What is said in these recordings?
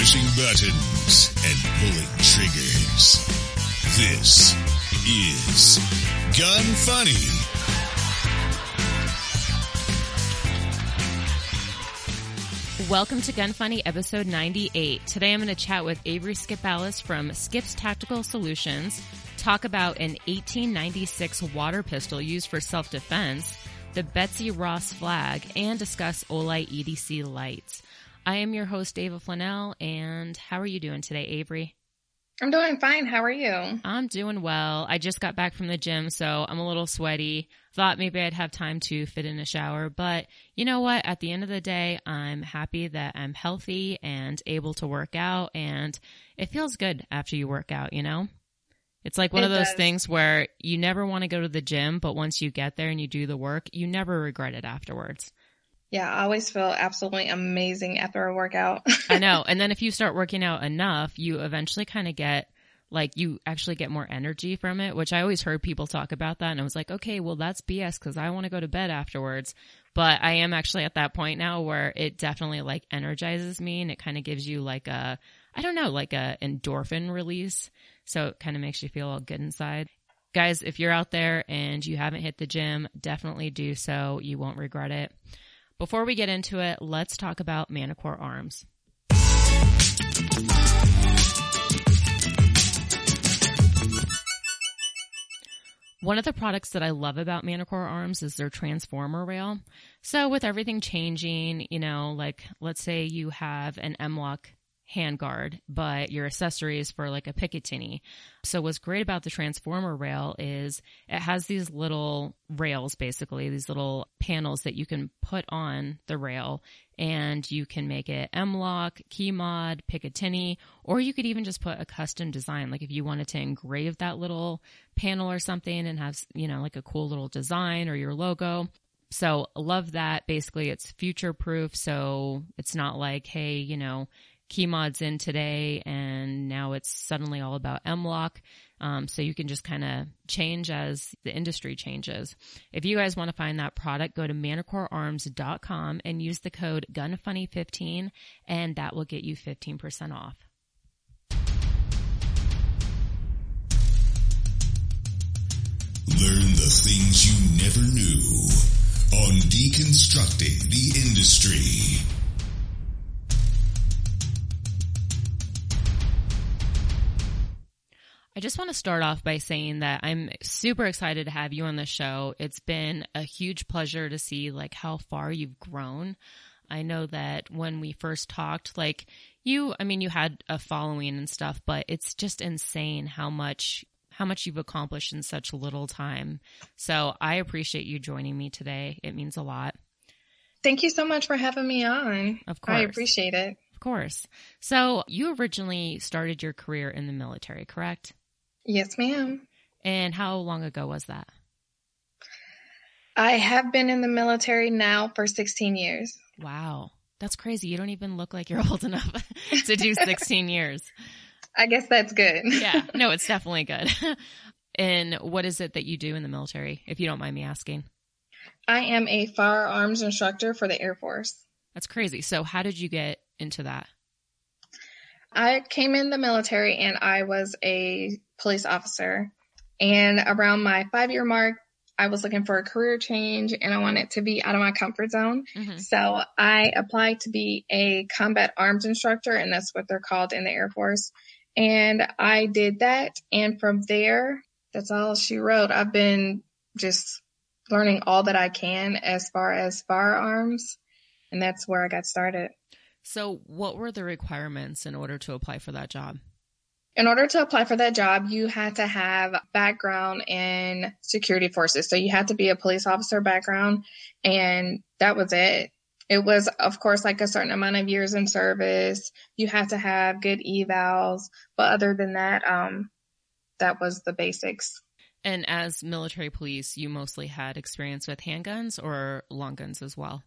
pushing buttons and pulling triggers. This is Gun Funny. Welcome to Gun Funny episode 98. Today I'm going to chat with Avery Skipalis from Skips Tactical Solutions, talk about an 1896 water pistol used for self-defense, the Betsy Ross flag, and discuss Olight EDC lights. I am your host, Ava Flanell, and how are you doing today, Avery? I'm doing fine. How are you? I'm doing well. I just got back from the gym, so I'm a little sweaty. Thought maybe I'd have time to fit in a shower, but you know what? At the end of the day, I'm happy that I'm healthy and able to work out and it feels good after you work out, you know? It's like one It of those does. things where you never want to go to the gym, but once you get there and you do the work, you never regret it afterwards. Yeah, I always feel absolutely amazing after a workout. I know. And then if you start working out enough, you eventually kind of get like you actually get more energy from it, which I always heard people talk about that. And I was like, okay, well, that's BS because I want to go to bed afterwards. But I am actually at that point now where it definitely like energizes me and it kind of gives you like a, I don't know, like a endorphin release. So it kind of makes you feel all good inside. Guys, if you're out there and you haven't hit the gym, definitely do so. You won't regret it. Before we get into it, let's talk about Manticore Arms. One of the products that I love about Manticore Arms is their transformer rail. So with everything changing, you know, like let's say you have an M-LOK handguard, but your accessories for like a Picatinny. So what's great about the transformer rail is it has these little rails, basically, these little panels that you can put on the rail and you can make it M-LOK, key mod, Picatinny, or you could even just put a custom design. Like if you wanted to engrave that little panel or something and have, you know, like a cool little design or your logo. So love that. Basically it's future proof. So it's not like, hey, you know, key mods in today and now it's suddenly all about M-LOK. Um, so you can just kind of change as the industry changes. If you guys want to find that product, go to manticorearms.com and use the code GUNFUNNY15 and that will get you 15% off. Learn the things you never knew on Deconstructing the Industry. I just want to start off by saying that I'm super excited to have you on the show. It's been a huge pleasure to see like how far you've grown. I know that when we first talked, like you, I mean, you had a following and stuff, but it's just insane how much, how much you've accomplished in such little time. So I appreciate you joining me today. It means a lot. Thank you so much for having me on. Of course. I appreciate it. Of course. So you originally started your career in the military, correct? Yes, ma'am. And how long ago was that? I have been in the military now for 16 years. Wow. That's crazy. You don't even look like you're old enough to do 16 years. I guess that's good. Yeah. No, it's definitely good. and what is it that you do in the military, if you don't mind me asking? I am a firearms instructor for the Air Force. That's crazy. So how did you get into that? I came in the military and I was a police officer. And around my five year mark, I was looking for a career change and I wanted to be out of my comfort zone. Mhm. So I applied to be a combat arms instructor, and that's what they're called in the Air Force. And I did that. And from there, that's all she wrote. I've been just learning all that I can as far as firearms. And that's where I got started. So what were the requirements in order to apply for that job? In order to apply for that job, you had to have background in security forces. So you had to be a police officer background, and that was it. It was, of course, like a certain amount of years in service. You had to have good evals, but other than that, um, that was the basics. And as military police, you mostly had experience with handguns or long guns as well?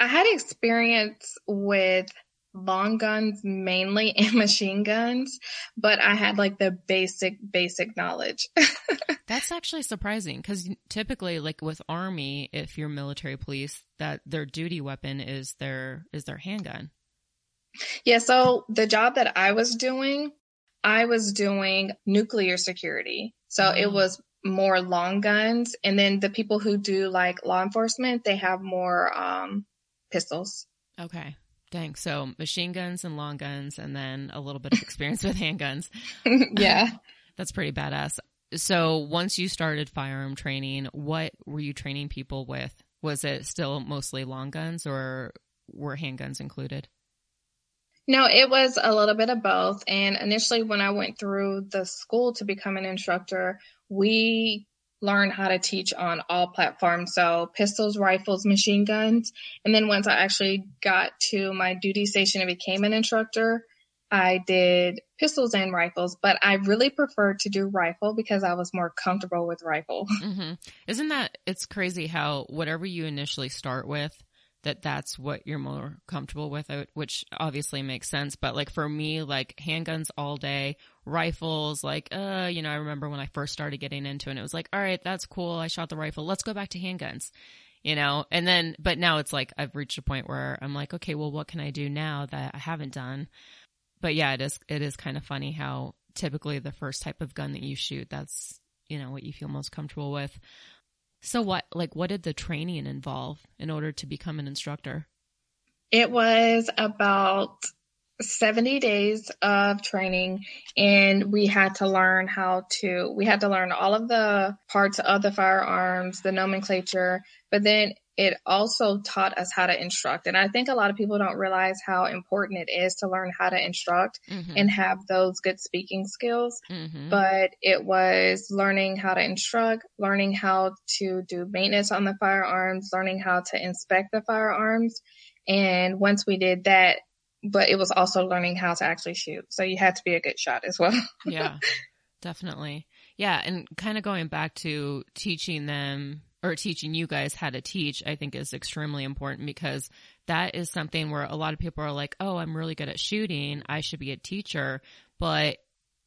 I had experience with long guns mainly and machine guns, but I had like the basic, basic knowledge. That's actually surprising because typically, like with army, if you're military police, that their duty weapon is their is their handgun. Yeah, so the job that I was doing, I was doing nuclear security. So it Oh. was more long guns. And then the people who do like law enforcement, they have more um, pistols. Okay. Dang. So machine guns and long guns, and then a little bit of experience with handguns. yeah. That's pretty badass. So once you started firearm training, what were you training people with? Was it still mostly long guns or were handguns included? No, it was a little bit of both. And initially, when I went through the school to become an instructor, we learned how to teach on all platforms. So pistols, rifles, machine guns. And then once I actually got to my duty station and became an instructor, I did pistols and rifles, but I really preferred to do rifle because I was more comfortable with rifle. hmm Isn't that, it's crazy how whatever you initially start with, that that's what you're more comfortable with, uh, which obviously makes sense. But like for me, like handguns all day, rifles, like, uh, you know, I remember when I first started getting into it, and it was like, all right, that's cool. I shot the rifle. Let's go back to handguns, you know? And then, but now it's like, I've reached a point where I'm like, okay, well, what can I do now that I haven't done? But yeah, it is, it is kind of funny how typically the first type of gun that you shoot, that's, you know, what you feel most comfortable with. So what, like, what did the training involve in order to become an instructor? It was about 70 days of training and we had to learn how to we had to learn all of the parts of the firearms the nomenclature but then it also taught us how to instruct and i think a lot of people don't realize how important it is to learn how to instruct Mm-hmm. and have those good speaking skills mm-hmm. but it was learning how to instruct, learning how to do maintenance on the firearms, learning how to inspect the firearms. And once we did that, but it was also learning how to actually shoot. So you had to be a good shot as well. yeah, definitely. Yeah. And kind of going back to teaching them or teaching you guys how to teach, I think is extremely important because that is something where a lot of people are like, Oh, I'm really good at shooting. I should be a teacher. But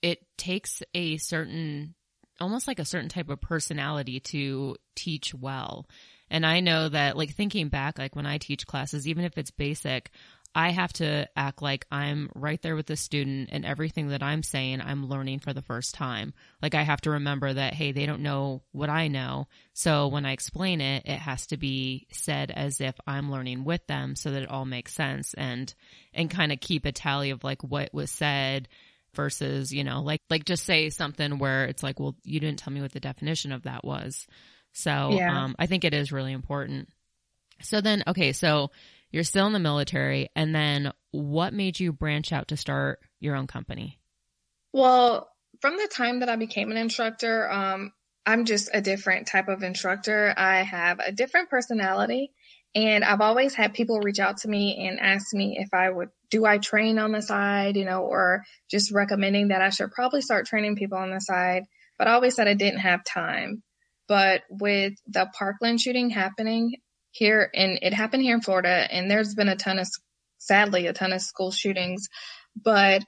it takes a certain, almost like a certain type of personality to teach well. And I know that like thinking back, like when I teach classes, even if it's basic, I have to act like I'm right there with the student and everything that I'm saying, I'm learning for the first time. Like I have to remember that, hey, they don't know what I know. So when I explain it, it has to be said as if I'm learning with them so that it all makes sense and, and kind of keep a tally of like what was said versus, you know, like, like just say something where it's like, well, you didn't tell me what the definition of that was. So, Yeah. um, I think it is really important. So then, okay, so you're still in the military, and then what made you branch out to start your own company? Well, from the time that I became an instructor, um, I'm just a different type of instructor. I have a different personality, and I've always had people reach out to me and ask me if I would do I train on the side, you know, or just recommending that I should probably start training people on the side. But I always said I didn't have time. But with the Parkland shooting happening here, and it happened here in Florida, and there's been a ton of, sadly, a ton of school shootings, but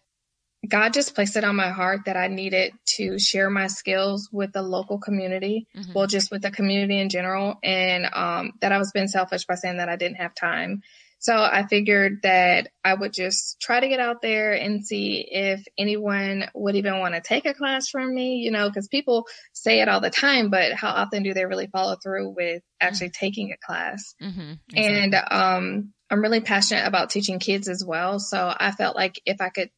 God just placed it on my heart that I needed to share my skills with the local community, Mhm. well, just with the community in general, and um, that I was being selfish by saying that I didn't have time. So I figured that I would just try to get out there and see if anyone would even want to take a class from me, you know, because people say it all the time, but how often do they really follow through with actually taking a class? Mm-hmm. And um, I'm really passionate about teaching kids as well. So I felt like if I could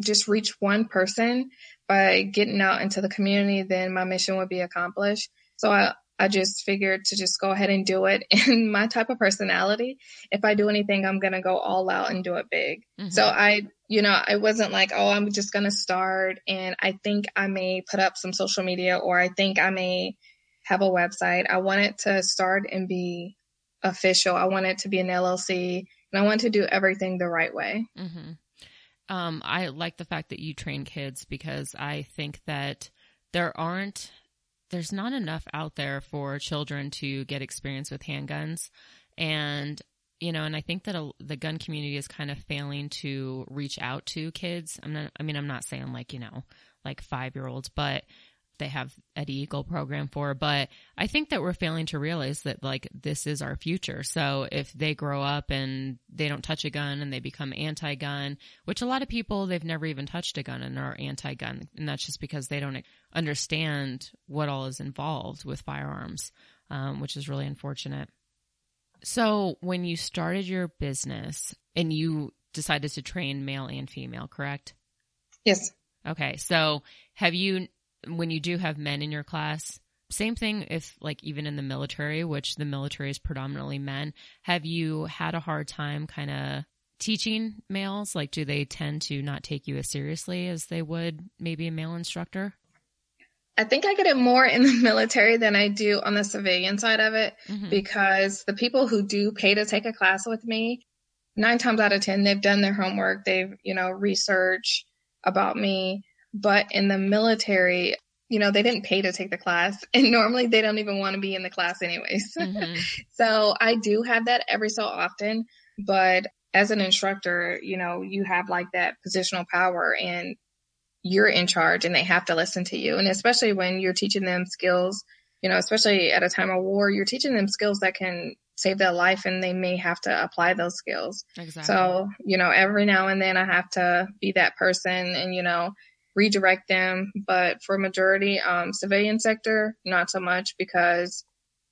just reach one person by getting out into the community, then my mission would be accomplished. So I, I just figured to just go ahead and do it. And my type of personality, if I do anything, I'm going to go all out and do it big. Mm-hmm. So I, you know, I wasn't like, oh, I'm just going to start and I think I may put up some social media or I think I may have a website. I wanted to start and be official. I wanted to be an LLC and I wanted to do everything the right way. Mm-hmm. Um, I like the fact that you train kids because I think that there aren't, there's not enough out there for children to get experience with handguns. And, you know, and I think that a, the gun community is kind of failing to reach out to kids. I'm not, I mean, I'm not saying like, you know, like five year olds, but they have Eddie Eagle program for. But I think that we're failing to realize that like this is our future. So if they grow up and they don't touch a gun and they become anti-gun, which a lot of people they've never even touched a gun and are anti-gun, and that's just because they don't understand what all is involved with firearms, um, which is really unfortunate. So when you started your business and you decided to train male and female, correct? Yes. Okay. So have you, when you do have men in your class, same thing if like even in the military, which the military is predominantly men, have you had a hard time kind of teaching males? Like, do they tend to not take you as seriously as they would maybe a male instructor? I think I get it more in the military than I do on the civilian side of it mm-hmm. because the people who do pay to take a class with me, nine times out of 10, they've done their homework. They've, you know, researched about me. But in the military, you know, they didn't pay to take the class and normally they don't even want to be in the class anyways. Mm-hmm. so I do have that every so often, but as an instructor, you know, you have like that positional power and you're in charge and they have to listen to you. And especially when you're teaching them skills, you know, especially at a time of war, you're teaching them skills that can save their life and they may have to apply those skills. Exactly. So, you know, every now and then I have to be that person and, you know, redirect them. But for majority, um, civilian sector, not so much because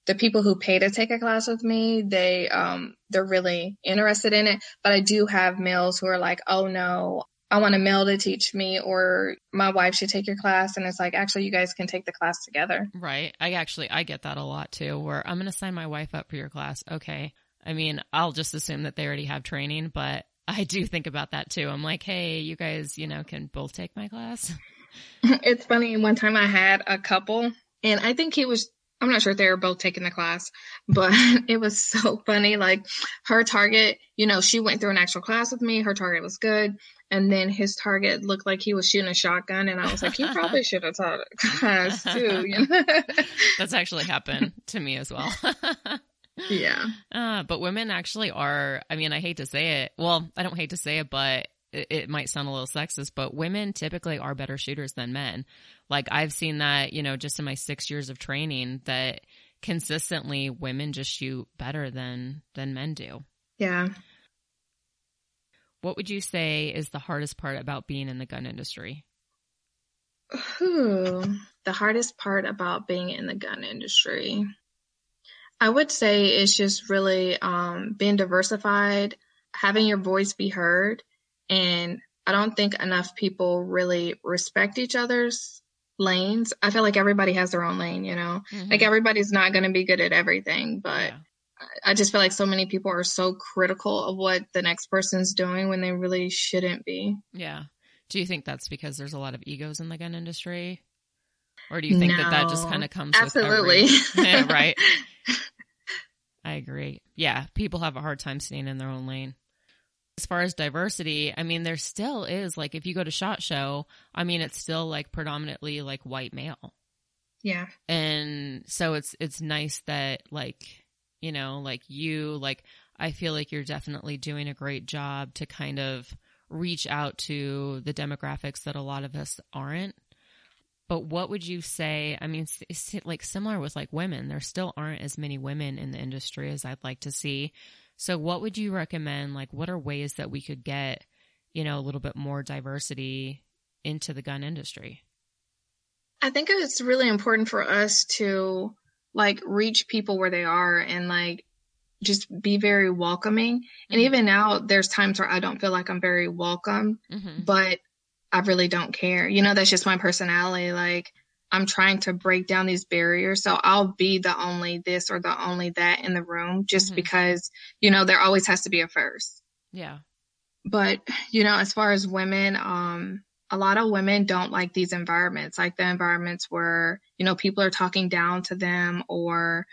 the people who pay to take a class with me, they, um, they're really interested in it. But I do have males who are like, oh no, I want a male to teach me or my wife should take your class. And it's like, actually, you guys can take the class together. Right. I actually, I get that a lot too, where I'm going to sign my wife up for your class. Okay. I mean, I'll just assume that they already have training, but I do think about that too. I'm like, hey, you guys, you know, can both take my class. it's funny. One time I had a couple and I think he was I'm not sure if they were both taking the class, but it was so funny. Like her target, you know, she went through an actual class with me. Her target was good. And then his target looked like he was shooting a shotgun. And I was like, he probably should have taught class too. You know? That's actually happened to me as well. Yeah. Uh, but women actually are, I mean, I hate to say it. Well, I don't hate to say it, but it, it might sound a little sexist, but women typically are better shooters than men. Like I've seen that, you know, just in my six years of training that consistently women just shoot better than, than men do. Yeah. What would you say is the hardest part about being in the gun industry? Ooh, the hardest part about being in the gun industry. I would say it's just really um, being diversified, having your voice be heard, and I don't think enough people really respect each other's lanes. I feel like everybody has their own lane, you know? Mm-hmm. Like everybody's not going to be good at everything, but yeah. I just feel like so many people are so critical of what the next person's doing when they really shouldn't be. Yeah. Do you think that's because there's a lot of egos in the gun industry? Or do you think no, that that just kind of comes absolutely. Every... yeah, right. I agree. Yeah. People have a hard time staying in their own lane as far as diversity, I mean, there still is like if you go to Shot Show, I mean, it's still like predominantly like white male. Yeah. And so it's it's nice that like, you know, like you like I feel like you're definitely doing a great job to kind of reach out to the demographics that a lot of us aren't. But what would you say? I mean, it's like similar with like women. There still aren't as many women in the industry as I'd like to see. So what would you recommend? Like, what are ways that we could get, you know, a little bit more diversity into the gun industry? I think it's really important for us to like reach people where they are and like just be very welcoming. Mm-hmm. And even now, there's times where I don't feel like I'm very welcome, mm-hmm. but I really don't care. You know, that's just my personality. Like, I'm trying to break down these barriers. So I'll be the only this or the only that in the room just mm-hmm. because, you know, there always has to be a first. Yeah. But, you know, as far as women, um, a lot of women don't like these environments, like the environments where, you know, people are talking down to them or,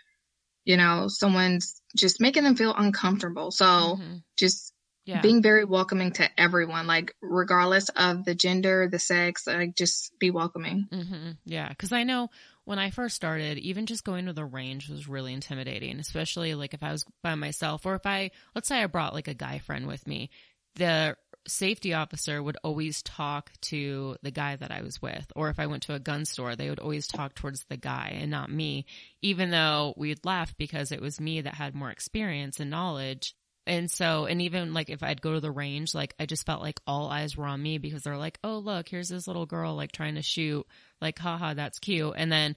you know, someone's just making them feel uncomfortable. So mm-hmm. just yeah. being very welcoming to everyone, like regardless of the gender, the sex, like just be welcoming. Mm-hmm. Yeah, because I know when I first started, even just going to the range was really intimidating, especially like if I was by myself or if I, let's say I brought like a guy friend with me. The safety officer would always talk to the guy that I was with. Or if I went to a gun store, they would always talk towards the guy and not me, even though we'd laugh because it was me that had more experience and knowledge. And so, and even like if I'd go to the range, like I just felt like all eyes were on me because they're like, oh, look, here's this little girl like trying to shoot, like, haha, that's cute. And then,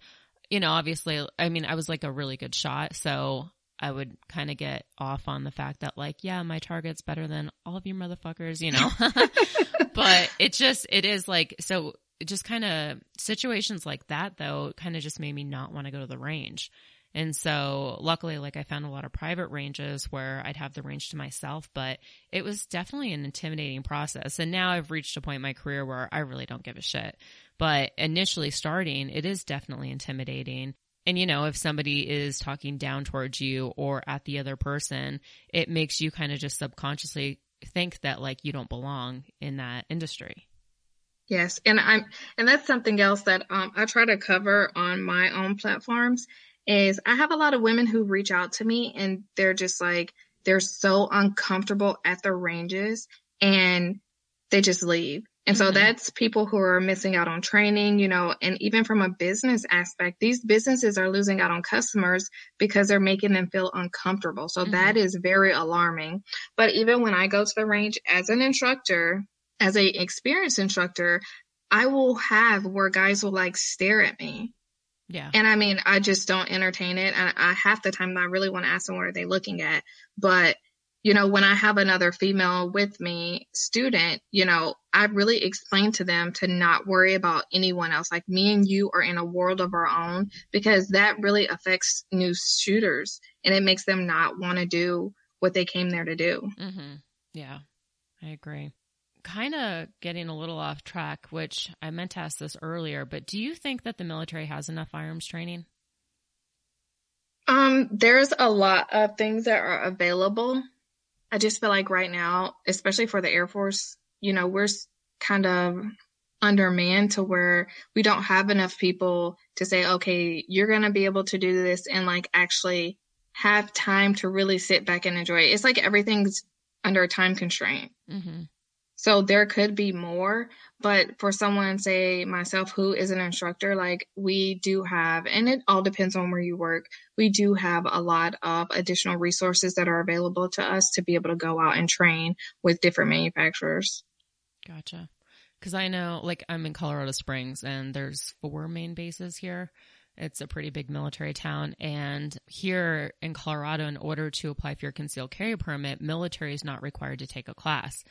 you know, obviously, I mean, I was like a really good shot. So I would kind of get off on the fact that like, yeah, my target's better than all of you motherfuckers, you know, but it just, it is like, so just kind of situations like that though, kind of just made me not want to go to the range. And so luckily, like I found a lot of private ranges where I'd have the range to myself, but it was definitely an intimidating process. And now I've reached a point in my career where I really don't give a shit. But initially starting, it is definitely intimidating. And you know, if somebody is talking down towards you or at the other person, it makes you kind of just subconsciously think that like you don't belong in that industry. Yes, and I'm and that's something else that um, I try to cover on my own platforms is I have a lot of women who reach out to me and they're just like they're so uncomfortable at the ranges and they just leave. And so mm-hmm. that's people who are missing out on training, you know, and even from a business aspect, these businesses are losing out on customers because they're making them feel uncomfortable. So mm-hmm. that is very alarming. But even when I go to the range as an instructor, as a experienced instructor, I will have where guys will like stare at me. Yeah. And I mean, I just don't entertain it. And I half the time I really want to ask them what are they looking at. But you know, when I have another female with me student, you know, I really explain to them to not worry about anyone else. Like me and you are in a world of our own because that really affects new shooters and it makes them not want to do what they came there to do. Mm-hmm. Yeah, I agree. Kind of getting a little off track, which I meant to ask this earlier, but do you think that the military has enough firearms training? Um, there's a lot of things that are available I just feel like right now, especially for the Air Force, you know, we're kind of undermanned to where we don't have enough people to say, okay, you're going to be able to do this and like actually have time to really sit back and enjoy it. It's like everything's under a time constraint. Mm-hmm. So there could be more, but for someone, say myself, who is an instructor, like we do have, and it all depends on where you work, we do have a lot of additional resources that are available to us to be able to go out and train with different manufacturers. Gotcha. Because I know, like, I'm in Colorado Springs and there's four main bases here. It's a pretty big military town. And here in Colorado, in order to apply for your concealed carry permit, military is not required to take a class.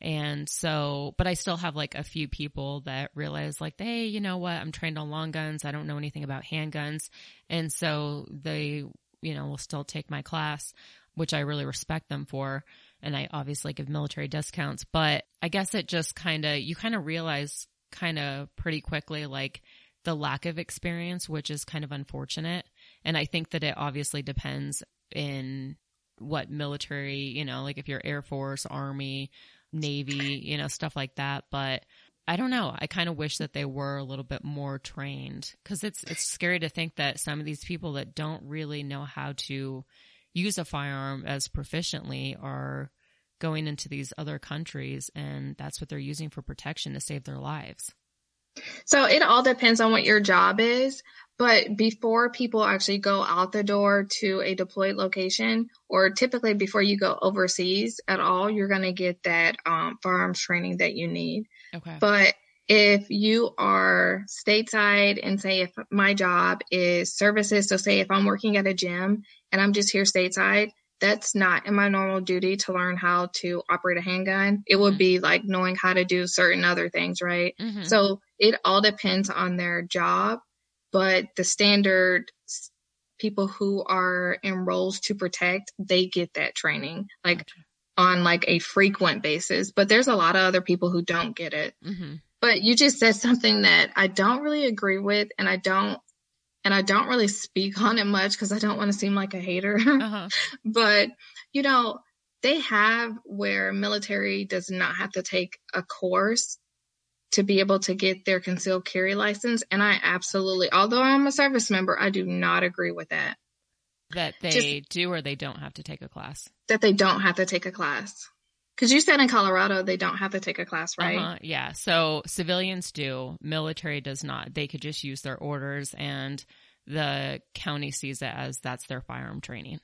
And so, but I still have like a few people that realize like, hey, you know what? I'm trained on long guns. I don't know anything about handguns. And so they, you know, will still take my class, which I really respect them for. And I obviously give military discounts, but I guess it just kind of, you kind of realize kind of pretty quickly like the lack of experience, which is kind of unfortunate. And I think that it obviously depends in what military, you know, like if you're Air Force, Army, Navy, you know, stuff like that. But I don't know. I kind of wish that they were a little bit more trained because it's it's scary to think that some of these people that don't really know how to use a firearm as proficiently are going into these other countries and that's what they're using for protection to save their lives. So it all depends on what your job is. But before people actually go out the door to a deployed location, or typically before you go overseas at all, you're going to get that um, firearms training that you need. Okay. But if you are stateside and say if my job is services, so say if I'm working at a gym and I'm just here stateside, that's not in my normal duty to learn how to operate a handgun. It would mm-hmm. be like knowing how to do certain other things, right? Mm-hmm. So it all depends on their job but the standard people who are in roles to protect, they get that training like gotcha. on like a frequent basis. But there's a lot of other people who don't get it. Mm-hmm. But you just said something that I don't really agree with, and I don't. And I don't really speak on it much because I don't want to seem like a hater. Uh-huh. but, you know, they have where military does not have to take a course to be able to get their concealed carry license. And I absolutely, although I'm a service member, I do not agree with that. That they Just, do or they don't have to take a class? That they don't have to take a class. Because you said in Colorado they don't have to take a class, right? Uh-huh, yeah. So civilians do, military does not. They could just use their orders, and the county sees it as that's their firearm training.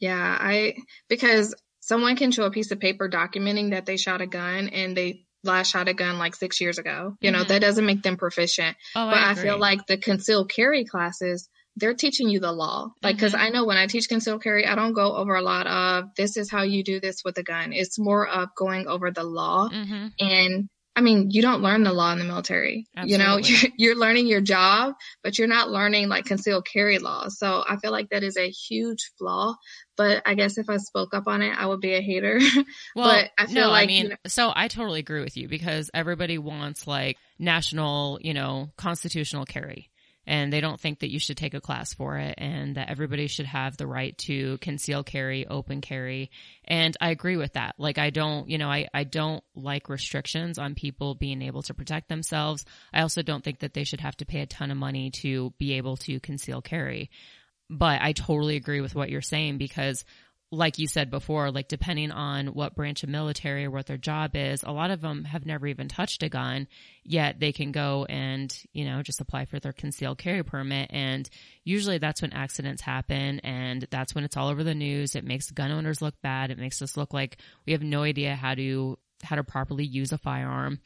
Yeah, I because someone can show a piece of paper documenting that they shot a gun and they last shot a gun like six years ago. You know, Mhm. that doesn't make them proficient. Oh, but I, agree. feel like the concealed carry classes, they're teaching you the law. Like, because Mhm. I know when I teach concealed carry, I don't go over a lot of this is how you do this with a gun. It's more of going over the law. Mhm. And I mean, you don't learn the law in the military. You know, you're, you're learning your job, but you're not learning like concealed carry laws. So I feel like that is a huge flaw. But I guess if I spoke up on it, I would be a hater. Well, But I feel no, like, I mean, you know- so I totally agree with you because everybody wants like national, you know, constitutional carry. And they don't think that you should take a class for it and that everybody should have the right to conceal carry, open carry. And I agree with that. Like, I don't, you know, I, I don't like restrictions on people being able to protect themselves. I also don't think that they should have to pay a ton of money to be able to conceal carry. But I totally agree with what you're saying because like you said before, like depending on what branch of military or what their job is, a lot of them have never even touched a gun, yet they can go and, you know, just apply for their concealed carry permit. And usually that's when accidents happen and that's when it's all over the news. It makes gun owners look bad. It makes us look like we have no idea how to, how to properly use a firearm.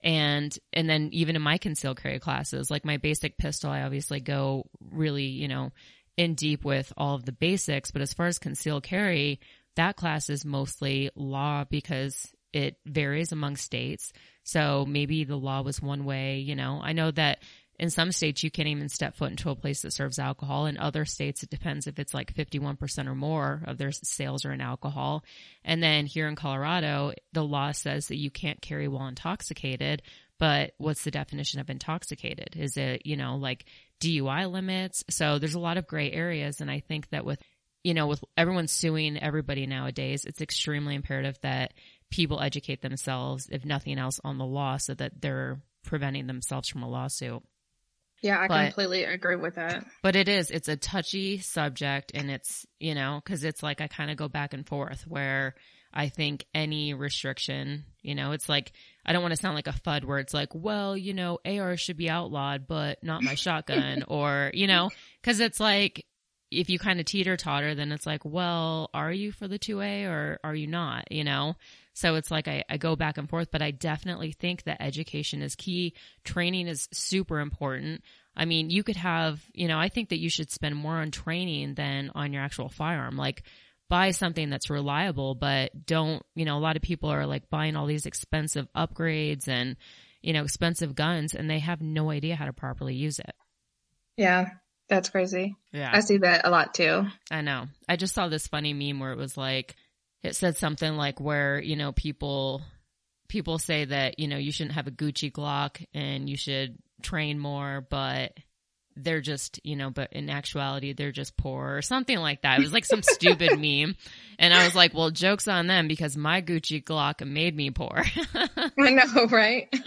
And, and then even in my concealed carry classes, like my basic pistol, I obviously go really, you know, in deep with all of the basics, but as far as concealed carry, that class is mostly law because it varies among states. So maybe the law was one way, you know. I know that in some states you can't even step foot into a place that serves alcohol. In other states it depends if it's like 51% or more of their sales are in alcohol. And then here in Colorado, the law says that you can't carry while intoxicated, but what's the definition of intoxicated? Is it, you know, like DUI limits? So there's a lot of gray areas. And I think that with, you know, with everyone suing everybody nowadays, it's extremely imperative that people educate themselves, if nothing else, on the law so that they're preventing themselves from a lawsuit. yeah, I But- completely agree with that. But it is, it's a touchy subject and it's, you know, cause it's like I kind of go back and forth where I think any restriction, you know, it's like, I don't want to sound like a Fudd where it's like, well, you know, AR should be outlawed, but not my shotgun or, you know, cause it's like, if you kind of teeter totter, then it's like, well, are you for the 2A or are you not, you know? So it's like I, I go back and forth, but I definitely think that education is key. Training is super important. I mean, you could have, you know, I think that you should spend more on training than on your actual firearm. Like, buy something that's reliable, but don't, you know, a lot of people are like buying all these expensive upgrades and, you know, expensive guns and they have no idea how to properly use it. Yeah, that's crazy. Yeah. I see that a lot too. I know. I just saw this funny meme where it was like, it said something like where, you know, people, people say that, you know, you shouldn't have a Gucci Glock and you should train more, but they're just, you know, but in actuality, they're just poor or something like that. It was like some stupid meme. And I was like, well, joke's on them because my Gucci Glock made me poor. I know, right?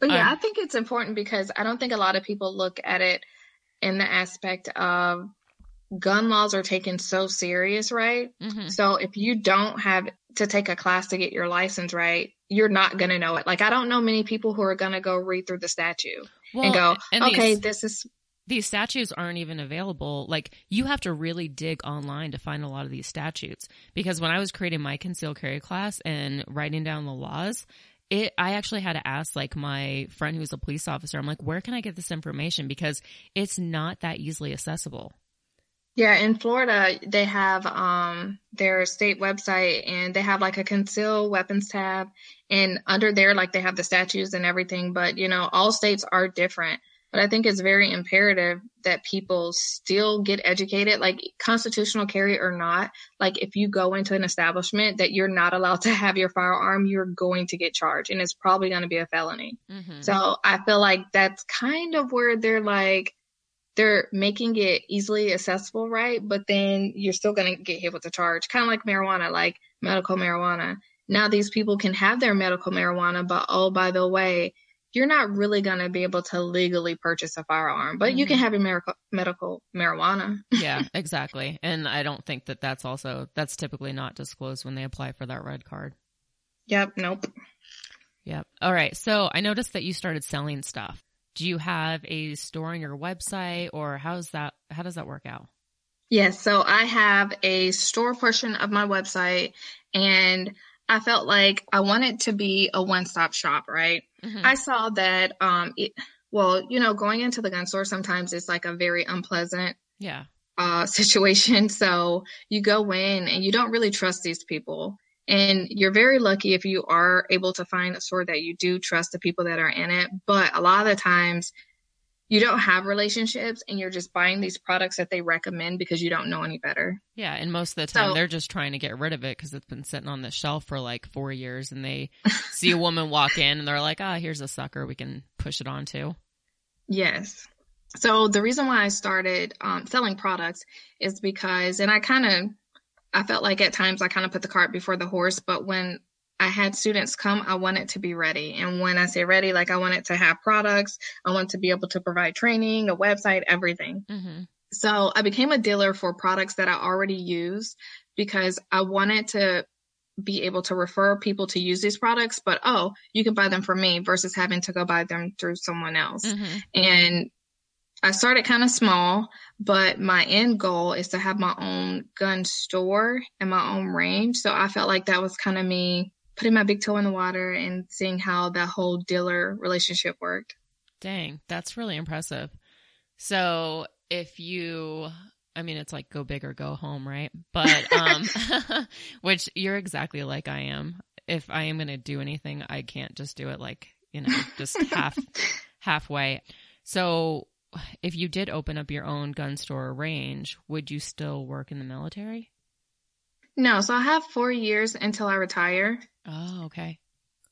but yeah, Um, I think it's important because I don't think a lot of people look at it in the aspect of gun laws are taken so serious, right? hmm So if you don't have to take a class to get your license right, you're not going to know it. Like I don't know many people who are going to go read through the statute Well, and go, and okay, these- this is these statutes aren't even available. Like you have to really dig online to find a lot of these statutes. Because when I was creating my concealed carry class and writing down the laws, it, I actually had to ask like my friend who's a police officer, I'm like, where can I get this information? Because it's not that easily accessible. Yeah, in Florida, they have um their state website and they have like a conceal weapons tab and under there like they have the statutes and everything, but you know, all states are different. But I think it's very imperative that people still get educated, like constitutional carry or not. Like if you go into an establishment that you're not allowed to have your firearm, you're going to get charged and it's probably going to be a felony. Mm-hmm. So I feel like that's kind of where they're like, they're making it easily accessible, right? But then you're still going to get hit with a charge, kind of like marijuana, like medical marijuana. Now these people can have their medical marijuana, but oh, by the way, you're not really going to be able to legally purchase a firearm, but mm-hmm. you can mm-hmm. have your medical, medical marijuana. yeah, exactly. And I don't think that that's also, that's typically not disclosed when they apply for that red card. Yep. Nope. Yep. All right. So I noticed that you started selling stuff. Do you have a store on your website or how's that, how does that work out? Yes. So I have a store portion of my website and I felt like I wanted to be a one stop shop, right? Mm-hmm. I saw that, um, it, well, you know, going into the gun store sometimes it's like a very unpleasant yeah uh, situation. So you go in and you don't really trust these people. And you're very lucky if you are able to find a store that you do trust the people that are in it. But a lot of the times you don't have relationships and you're just buying these products that they recommend because you don't know any better. Yeah, and most of the time so, they're just trying to get rid of it because it's been sitting on the shelf for like four years, and they see a woman walk in and they're like, "Ah, oh, here's a sucker we can push it on to." Yes. So the reason why I started um, selling products is because, and I kind of, I felt like at times I kind of put the cart before the horse, but when I had students come, I wanted to be ready. And when I say ready, like I wanted to have products, I want to be able to provide training, a website, everything. Mm-hmm. So I became a dealer for products that I already use because I wanted to be able to refer people to use these products, but oh, you can buy them from me versus having to go buy them through someone else. Mm-hmm. And I started kind of small, but my end goal is to have my own gun store and my own range. So I felt like that was kind of me putting my big toe in the water and seeing how that whole dealer relationship worked. Dang, that's really impressive. So if you I mean it's like go big or go home, right? But um which you're exactly like I am. If I am going to do anything, I can't just do it like, you know, just half halfway. So if you did open up your own gun store range, would you still work in the military? No, so I have 4 years until I retire. Oh, okay.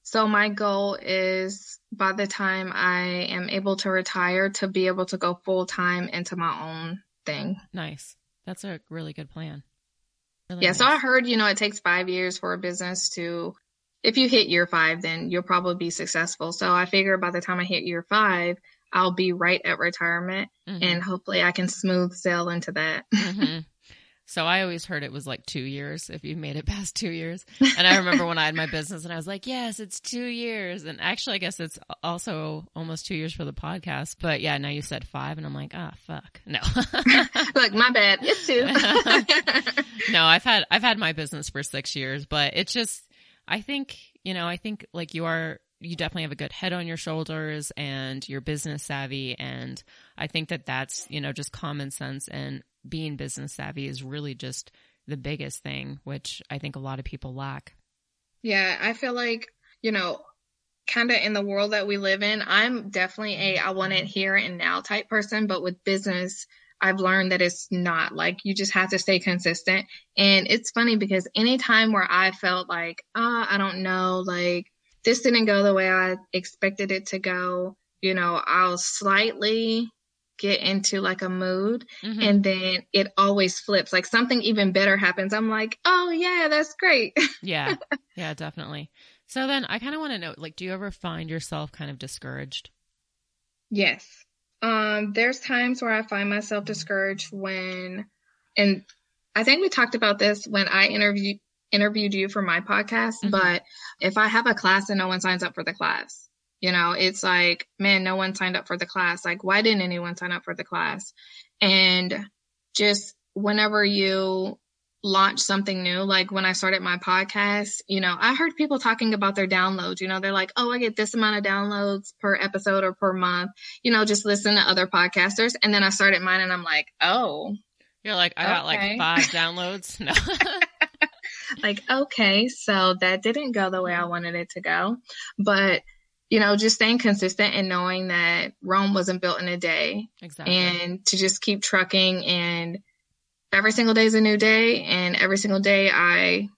So my goal is by the time I am able to retire to be able to go full time into my own thing. Nice. That's a really good plan. Really yeah, nice. so I heard, you know, it takes 5 years for a business to if you hit year 5 then you'll probably be successful. So I figure by the time I hit year 5, I'll be right at retirement mm-hmm. and hopefully I can smooth sail into that. Mm-hmm. So I always heard it was like two years if you made it past two years. And I remember when I had my business and I was like, yes, it's two years. And actually, I guess it's also almost two years for the podcast. But yeah, now you said five and I'm like, ah, oh, fuck. No. Look, my bad. It's two. no, I've had, I've had my business for six years, but it's just, I think, you know, I think like you are, you definitely have a good head on your shoulders and you're business savvy. And I think that that's, you know, just common sense and being business savvy is really just the biggest thing, which I think a lot of people lack. Yeah, I feel like, you know, kind of in the world that we live in, I'm definitely a I want it here and now type person, but with business, I've learned that it's not like you just have to stay consistent. And it's funny because anytime where I felt like, ah, oh, I don't know, like this didn't go the way I expected it to go, you know, I'll slightly get into like a mood mm-hmm. and then it always flips. Like something even better happens. I'm like oh yeah that's great. Yeah. Yeah definitely. So then i kind of want to know like do you ever find yourself kind of discouraged? Yes. Um there's times where i find myself discouraged when and i think we talked about this when i interviewed interviewed you for my podcast mm-hmm. but if i have a class and no one signs up for the class you know, it's like, man, no one signed up for the class. Like, why didn't anyone sign up for the class? And just whenever you launch something new, like when I started my podcast, you know, I heard people talking about their downloads. You know, they're like, oh, I get this amount of downloads per episode or per month. You know, just listen to other podcasters. And then I started mine and I'm like, oh. You're like, I got like five downloads. No. like, okay, so that didn't go the way I wanted it to go. But you know, just staying consistent and knowing that Rome wasn't built in a day. Exactly. And to just keep trucking and every single day is a new day. And every single day I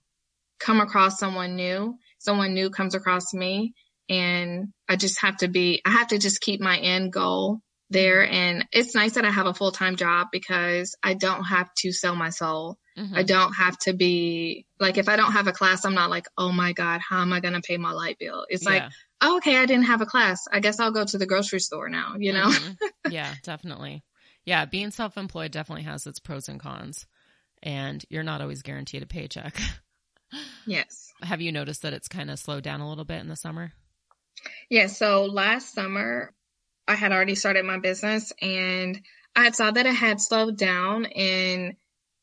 come across someone new, someone new comes across me. And I just have to be, I have to just keep my end goal there. And it's nice that I have a full time job because I don't have to sell my soul. Mm-hmm. I don't have to be like, if I don't have a class, I'm not like, oh my God, how am I going to pay my light bill? It's yeah. like, oh, okay, I didn't have a class. I guess I'll go to the grocery store now, you know? Mm-hmm. yeah, definitely. Yeah, being self employed definitely has its pros and cons. And you're not always guaranteed a paycheck. yes. Have you noticed that it's kind of slowed down a little bit in the summer? Yeah. So last summer, I had already started my business and I saw that it had slowed down. And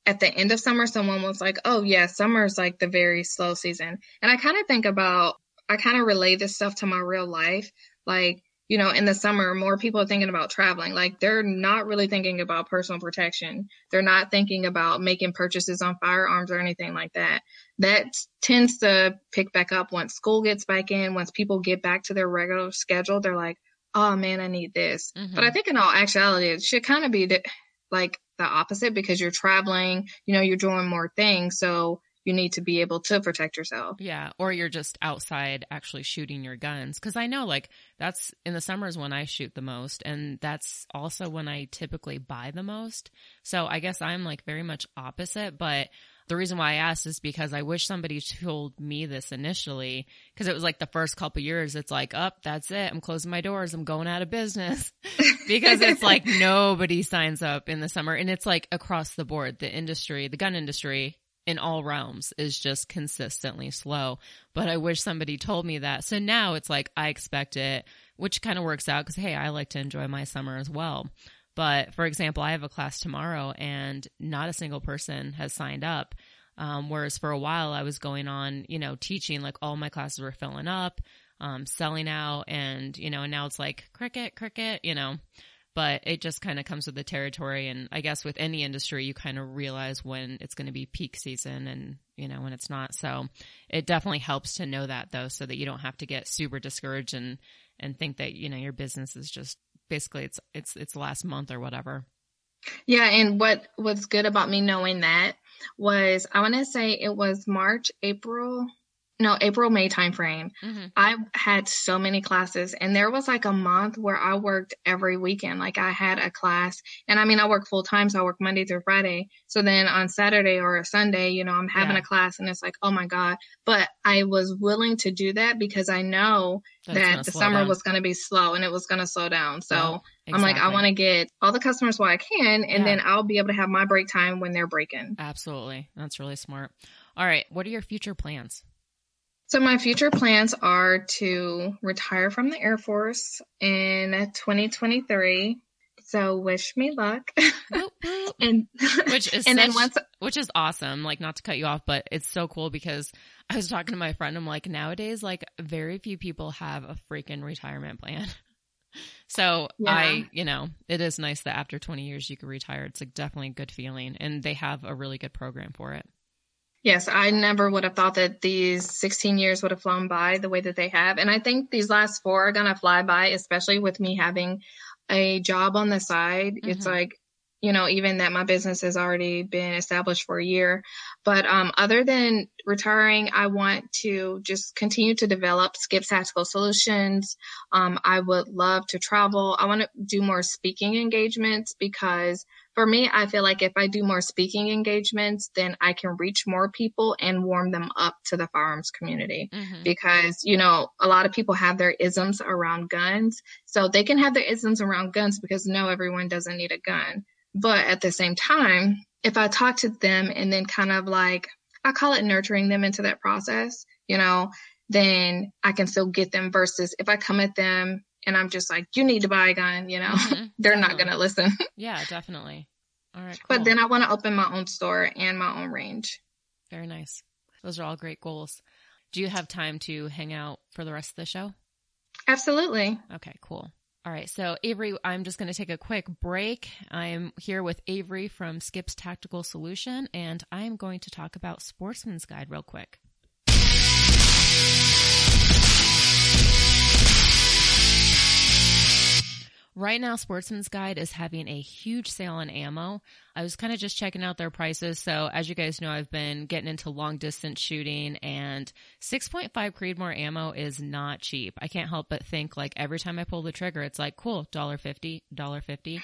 at the end of summer, someone was like, oh, yeah, summer's like the very slow season. And I kind of think about, I kind of relate this stuff to my real life. Like, you know, in the summer, more people are thinking about traveling. Like they're not really thinking about personal protection. They're not thinking about making purchases on firearms or anything like that. That tends to pick back up once school gets back in, once people get back to their regular schedule. They're like, oh man, I need this. Mm-hmm. But I think in all actuality, it should kind of be like the opposite because you're traveling, you know, you're doing more things. So you need to be able to protect yourself. Yeah. Or you're just outside actually shooting your guns. Cause I know like that's in the summers when I shoot the most. And that's also when I typically buy the most. So I guess I'm like very much opposite, but the reason why I asked is because I wish somebody told me this initially because it was like the first couple years. It's like, up, oh, that's it. I'm closing my doors. I'm going out of business because it's like nobody signs up in the summer and it's like across the board. The industry, the gun industry in all realms is just consistently slow. But I wish somebody told me that. So now it's like I expect it, which kind of works out because, hey, I like to enjoy my summer as well. But for example, I have a class tomorrow and not a single person has signed up. Um, whereas for a while I was going on, you know, teaching, like all my classes were filling up, um, selling out and, you know, and now it's like cricket, cricket, you know but it just kind of comes with the territory. And I guess with any industry, you kind of realize when it's going to be peak season and, you know, when it's not. So it definitely helps to know that though, so that you don't have to get super discouraged and, and think that, you know, your business is just basically it's, it's, it's last month or whatever. Yeah. And what was good about me knowing that was I want to say it was March, April, no april may timeframe mm-hmm. i had so many classes and there was like a month where i worked every weekend like i had a class and i mean i work full time so i work monday through friday so then on saturday or a sunday you know i'm having yeah. a class and it's like oh my god but i was willing to do that because i know That's that the summer down. was going to be slow and it was going to slow down so yeah, exactly. i'm like i want to get all the customers while i can and yeah. then i'll be able to have my break time when they're breaking absolutely that's really smart all right what are your future plans so my future plans are to retire from the Air Force in 2023. So wish me luck. and which is and such, then once which is awesome. Like not to cut you off, but it's so cool because I was talking to my friend. I'm like, nowadays, like very few people have a freaking retirement plan. So yeah. I, you know, it is nice that after 20 years you can retire. It's like definitely a good feeling, and they have a really good program for it. Yes, I never would have thought that these 16 years would have flown by the way that they have. And I think these last four are going to fly by, especially with me having a job on the side. Mm-hmm. It's like, you know, even that my business has already been established for a year. But um, other than retiring, I want to just continue to develop Skip Tactical Solutions. Um, I would love to travel. I want to do more speaking engagements because for me, I feel like if I do more speaking engagements, then I can reach more people and warm them up to the firearms community. Mm-hmm. Because, you know, a lot of people have their isms around guns. So they can have their isms around guns because no, everyone doesn't need a gun. But at the same time, if I talk to them and then kind of like, I call it nurturing them into that process, you know, then I can still get them versus if I come at them and I'm just like, you need to buy a gun, you know, mm-hmm, they're definitely. not going to listen. yeah, definitely. All right. Cool. But then I want to open my own store and my own range. Very nice. Those are all great goals. Do you have time to hang out for the rest of the show? Absolutely. Okay, cool. All right. So, Avery, I'm just going to take a quick break. I'm here with Avery from Skip's Tactical Solution, and I'm going to talk about Sportsman's Guide real quick. Right now, Sportsman's Guide is having a huge sale on ammo. I was kind of just checking out their prices. So as you guys know, I've been getting into long distance shooting and 6.5 Creedmoor ammo is not cheap. I can't help but think like every time I pull the trigger, it's like, cool, $1.50, $1.50.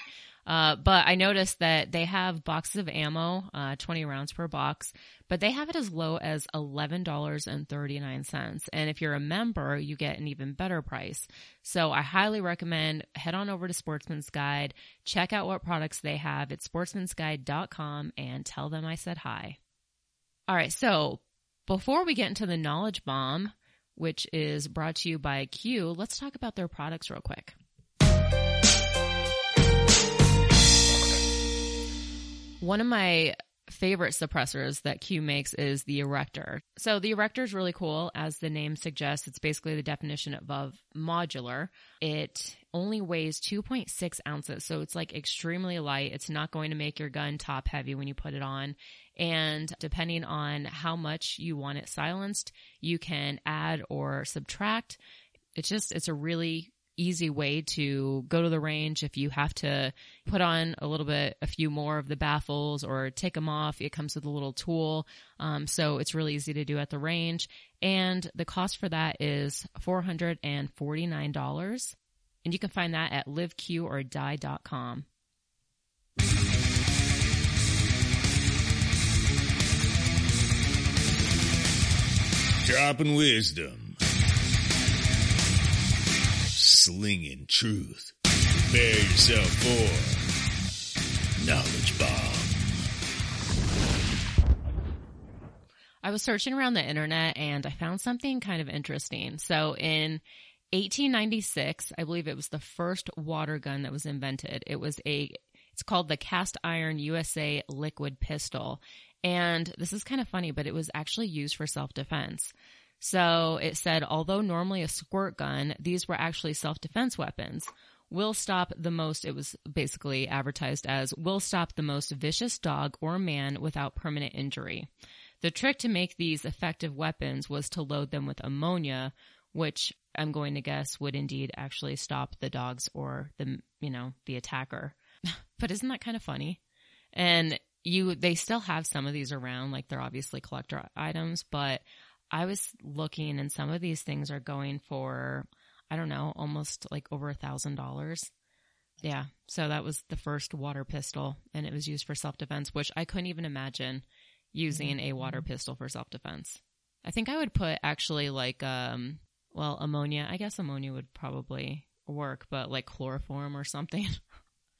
Uh, but I noticed that they have boxes of ammo, uh, 20 rounds per box, but they have it as low as $11.39. And if you're a member, you get an even better price. So I highly recommend head on over to Sportsman's Guide, check out what products they have at sportsmansguide.com and tell them I said hi. All right. So before we get into the knowledge bomb, which is brought to you by Q, let's talk about their products real quick. One of my favorite suppressors that Q makes is the erector. So the erector is really cool. As the name suggests, it's basically the definition of, modular. It only weighs 2.6 ounces. So it's like extremely light. It's not going to make your gun top heavy when you put it on. And depending on how much you want it silenced, you can add or subtract. It's just, it's a really easy way to go to the range if you have to put on a little bit, a few more of the baffles or take them off. It comes with a little tool. Um, so it's really easy to do at the range. And the cost for that is $449. And you can find that at liveqordie.com. Dropping wisdom slinging truth. Prepare yourself for Knowledge Bomb. I was searching around the internet and I found something kind of interesting. So in 1896, I believe it was the first water gun that was invented. It was a, it's called the cast iron USA liquid pistol. And this is kind of funny, but it was actually used for self defense. So it said, although normally a squirt gun, these were actually self-defense weapons. Will stop the most, it was basically advertised as, will stop the most vicious dog or man without permanent injury. The trick to make these effective weapons was to load them with ammonia, which I'm going to guess would indeed actually stop the dogs or the, you know, the attacker. but isn't that kind of funny? And you, they still have some of these around, like they're obviously collector items, but I was looking and some of these things are going for, I don't know, almost like over a thousand dollars. Yeah. So that was the first water pistol and it was used for self defense, which I couldn't even imagine using a water mm-hmm. pistol for self defense. I think I would put actually like, um, well, ammonia. I guess ammonia would probably work, but like chloroform or something.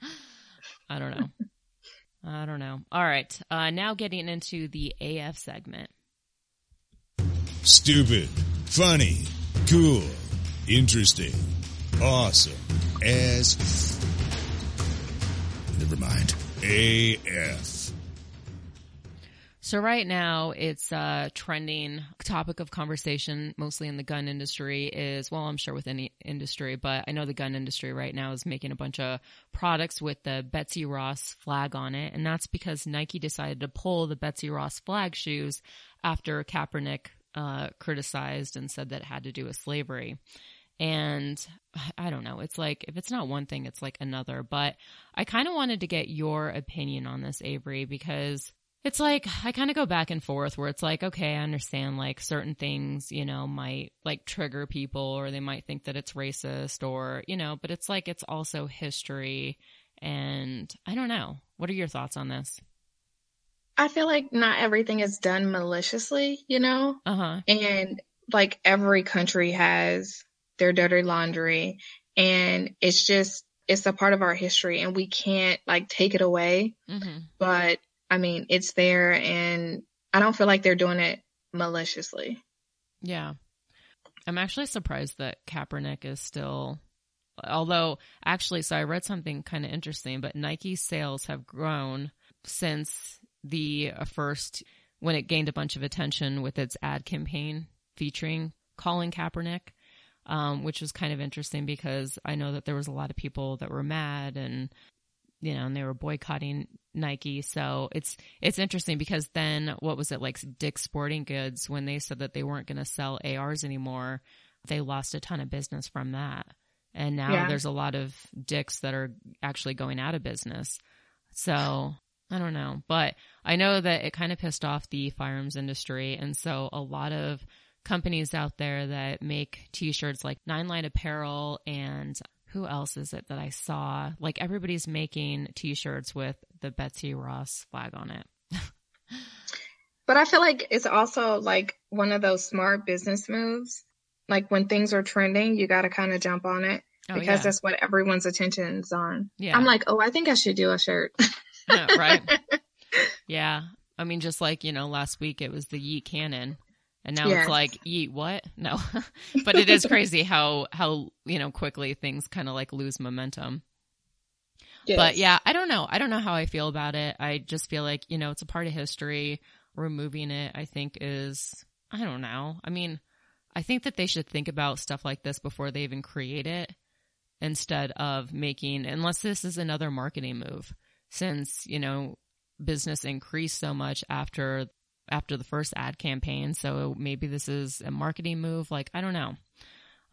I don't know. I don't know. All right. Uh, now getting into the AF segment. Stupid, funny, cool, interesting, awesome, as. F- Never mind. AF. So right now it's a trending topic of conversation, mostly in the gun industry is, well, I'm sure with any industry, but I know the gun industry right now is making a bunch of products with the Betsy Ross flag on it. And that's because Nike decided to pull the Betsy Ross flag shoes after Kaepernick uh, criticized and said that had to do with slavery. And I don't know. It's like, if it's not one thing, it's like another. But I kind of wanted to get your opinion on this, Avery, because it's like, I kind of go back and forth where it's like, okay, I understand like certain things, you know, might like trigger people or they might think that it's racist or, you know, but it's like, it's also history. And I don't know. What are your thoughts on this? I feel like not everything is done maliciously, you know? Uh-huh. And like every country has their dirty laundry and it's just it's a part of our history and we can't like take it away. Mm-hmm. But I mean, it's there and I don't feel like they're doing it maliciously. Yeah. I'm actually surprised that Kaepernick is still although actually so I read something kind of interesting, but Nike sales have grown since the uh, first when it gained a bunch of attention with its ad campaign featuring Colin Kaepernick, um, which was kind of interesting because I know that there was a lot of people that were mad and you know, and they were boycotting Nike. So it's it's interesting because then what was it like Dick's Sporting Goods when they said that they weren't going to sell ARs anymore, they lost a ton of business from that. And now yeah. there's a lot of Dicks that are actually going out of business. So I don't know, but I know that it kind of pissed off the firearms industry. And so a lot of companies out there that make t-shirts like Nine Line Apparel and who else is it that I saw? Like everybody's making t-shirts with the Betsy Ross flag on it. but I feel like it's also like one of those smart business moves. Like when things are trending, you got to kind of jump on it oh, because yeah. that's what everyone's attention is on. Yeah. I'm like, oh, I think I should do a shirt. right. Yeah. I mean, just like, you know, last week it was the Yeet Cannon. And now yes. it's like, yeet what? No. but it is crazy how, how, you know, quickly things kind of like lose momentum. Yes. But yeah, I don't know. I don't know how I feel about it. I just feel like, you know, it's a part of history. Removing it, I think is, I don't know. I mean, I think that they should think about stuff like this before they even create it instead of making, unless this is another marketing move, since, you know, business increased so much after after the first ad campaign. So maybe this is a marketing move. Like, I don't know.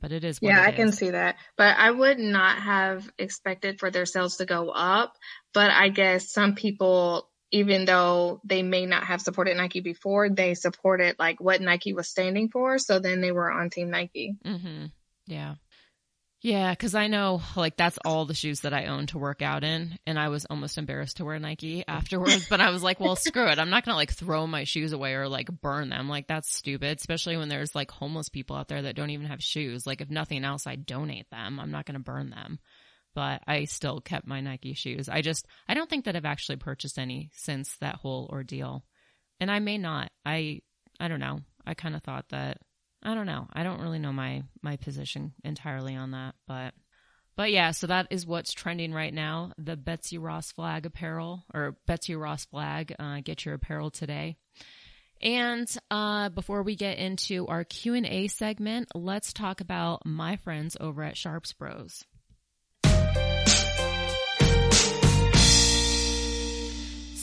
But it is. yeah, it I is. can see that. But I would not have expected for their sales to go up. But I guess some people, even though they may not have supported Nike before, they supported like what Nike was standing for. So then they were on Team Nike. Mm-hmm. Yeah. Yeah, because I know like that's all the shoes that I own to work out in, and I was almost embarrassed to wear Nike afterwards. but I was like, well, screw it. I'm not gonna like throw my shoes away or like burn them. Like that's stupid, especially when there's like homeless people out there that don't even have shoes. Like if nothing else, I donate them. I'm not gonna burn them. But I still kept my Nike shoes. I just I don't think that I've actually purchased any since that whole ordeal, and I may not. I I don't know. I kind of thought that I don't know. I don't really know my my position entirely on that, but but yeah, so that is what's trending right now. The Betsy Ross flag apparel or Betsy Ross flag. Uh, get your apparel today. And uh, before we get into our Q and A segment, let's talk about my friends over at Sharps Bros.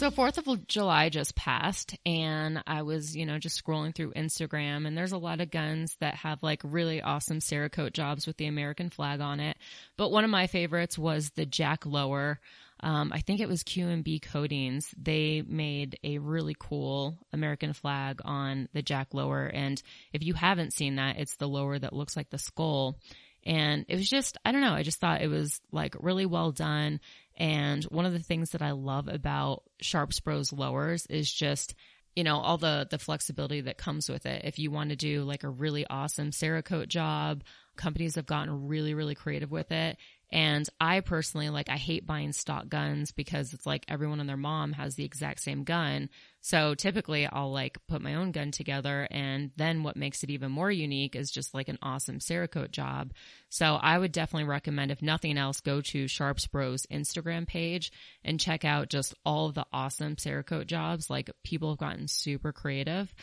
So 4th of July just passed and I was, you know, just scrolling through Instagram and there's a lot of guns that have like really awesome Cerakote jobs with the American flag on it. But one of my favorites was the Jack Lower. Um, I think it was Q&B Coatings. They made a really cool American flag on the Jack Lower. And if you haven't seen that, it's the lower that looks like the skull. And it was just, I don't know, I just thought it was like really well done. And one of the things that I love about Sharps Bros lowers is just, you know, all the, the flexibility that comes with it. If you want to do like a really awesome Cerakote job, companies have gotten really, really creative with it. And I personally, like, I hate buying stock guns because it's like everyone and their mom has the exact same gun. So typically I'll like put my own gun together. And then what makes it even more unique is just like an awesome Cerakote job. So I would definitely recommend, if nothing else, go to Sharps Bros Instagram page and check out just all of the awesome Cerakote jobs. Like people have gotten super creative.